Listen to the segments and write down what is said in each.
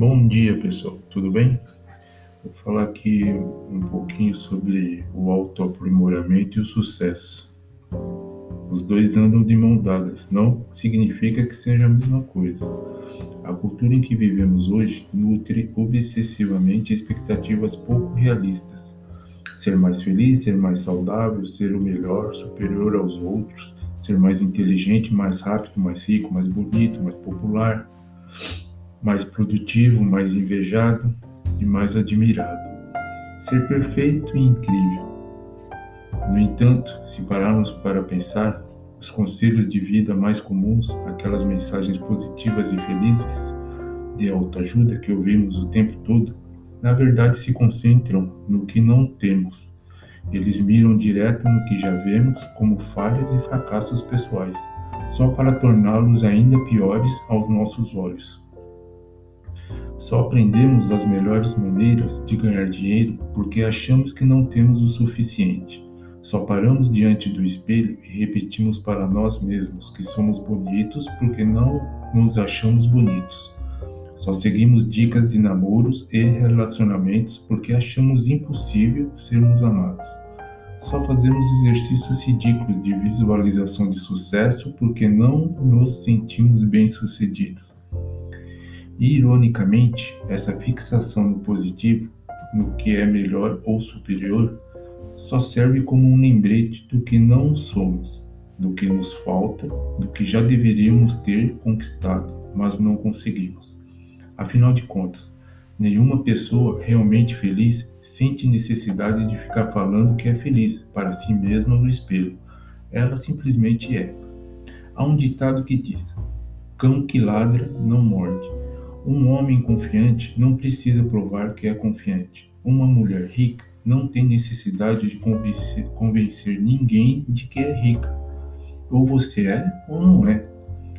Bom dia, pessoal. Tudo bem? Vou falar aqui um pouquinho sobre o autoaprimoramento e o sucesso. Os dois andam de mão dadas, não significa que seja a mesma coisa. A cultura em que vivemos hoje nutre obsessivamente expectativas pouco realistas. Ser mais feliz, ser mais saudável, ser o melhor, superior aos outros, ser mais inteligente, mais rápido, mais rico, mais bonito, mais popular mais produtivo, mais invejado e mais admirado. Ser perfeito e incrível. No entanto, se pararmos para pensar, os conselhos de vida mais comuns, aquelas mensagens positivas e felizes de autoajuda que ouvimos o tempo todo, na verdade se concentram no que não temos. Eles miram direto no que já vemos como falhas e fracassos pessoais, só para torná-los ainda piores aos nossos olhos. Só aprendemos as melhores maneiras de ganhar dinheiro porque achamos que não temos o suficiente. Só paramos diante do espelho e repetimos para nós mesmos que somos bonitos porque não nos achamos bonitos. Só seguimos dicas de namoros e relacionamentos porque achamos impossível sermos amados. Só fazemos exercícios ridículos de visualização de sucesso porque não nos sentimos bem-sucedidos. Ironicamente, essa fixação no positivo, no que é melhor ou superior, só serve como um lembrete do que não somos, do que nos falta, do que já deveríamos ter conquistado, mas não conseguimos. Afinal de contas, nenhuma pessoa realmente feliz sente necessidade de ficar falando que é feliz para si mesma no espelho. Ela simplesmente é. Há um ditado que diz: cão que ladra não morde. Um homem confiante não precisa provar que é confiante. Uma mulher rica não tem necessidade de convencer, convencer ninguém de que é rica. Ou você é ou não é.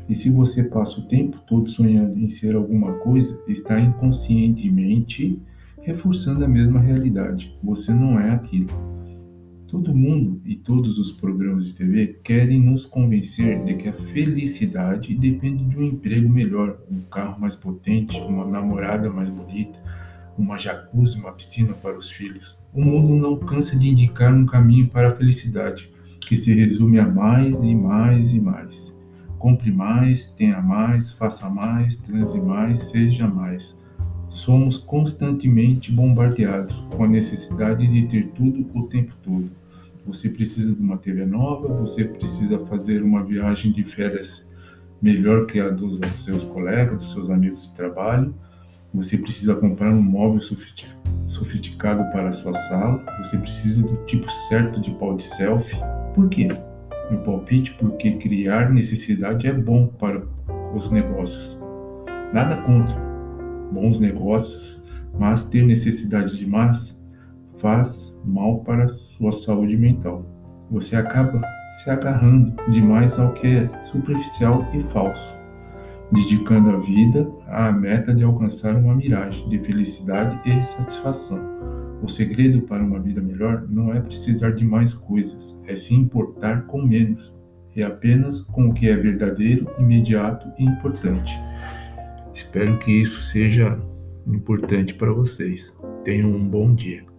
E se você passa o tempo todo sonhando em ser alguma coisa, está inconscientemente reforçando a mesma realidade. Você não é aquilo. Todo mundo e todos os programas de TV querem nos convencer de que a felicidade depende de um emprego melhor, um carro mais potente, uma namorada mais bonita, uma jacuzzi, uma piscina para os filhos. O mundo não cansa de indicar um caminho para a felicidade, que se resume a mais e mais e mais. Compre mais, tenha mais, faça mais, transe mais, seja mais. Somos constantemente bombardeados com a necessidade de ter tudo o tempo todo. Você precisa de uma TV nova, você precisa fazer uma viagem de férias melhor que a dos seus colegas, dos seus amigos de trabalho. Você precisa comprar um móvel sofisticado para a sua sala. Você precisa do tipo certo de pau de selfie. Por quê? Meu palpite, porque criar necessidade é bom para os negócios. Nada contra bons negócios, mas ter necessidade demais faz mal para sua saúde mental. Você acaba se agarrando demais ao que é superficial e falso, dedicando a vida à meta de alcançar uma miragem de felicidade e satisfação. O segredo para uma vida melhor não é precisar de mais coisas, é se importar com menos, e apenas com o que é verdadeiro, imediato e importante. Espero que isso seja importante para vocês. Tenham um bom dia.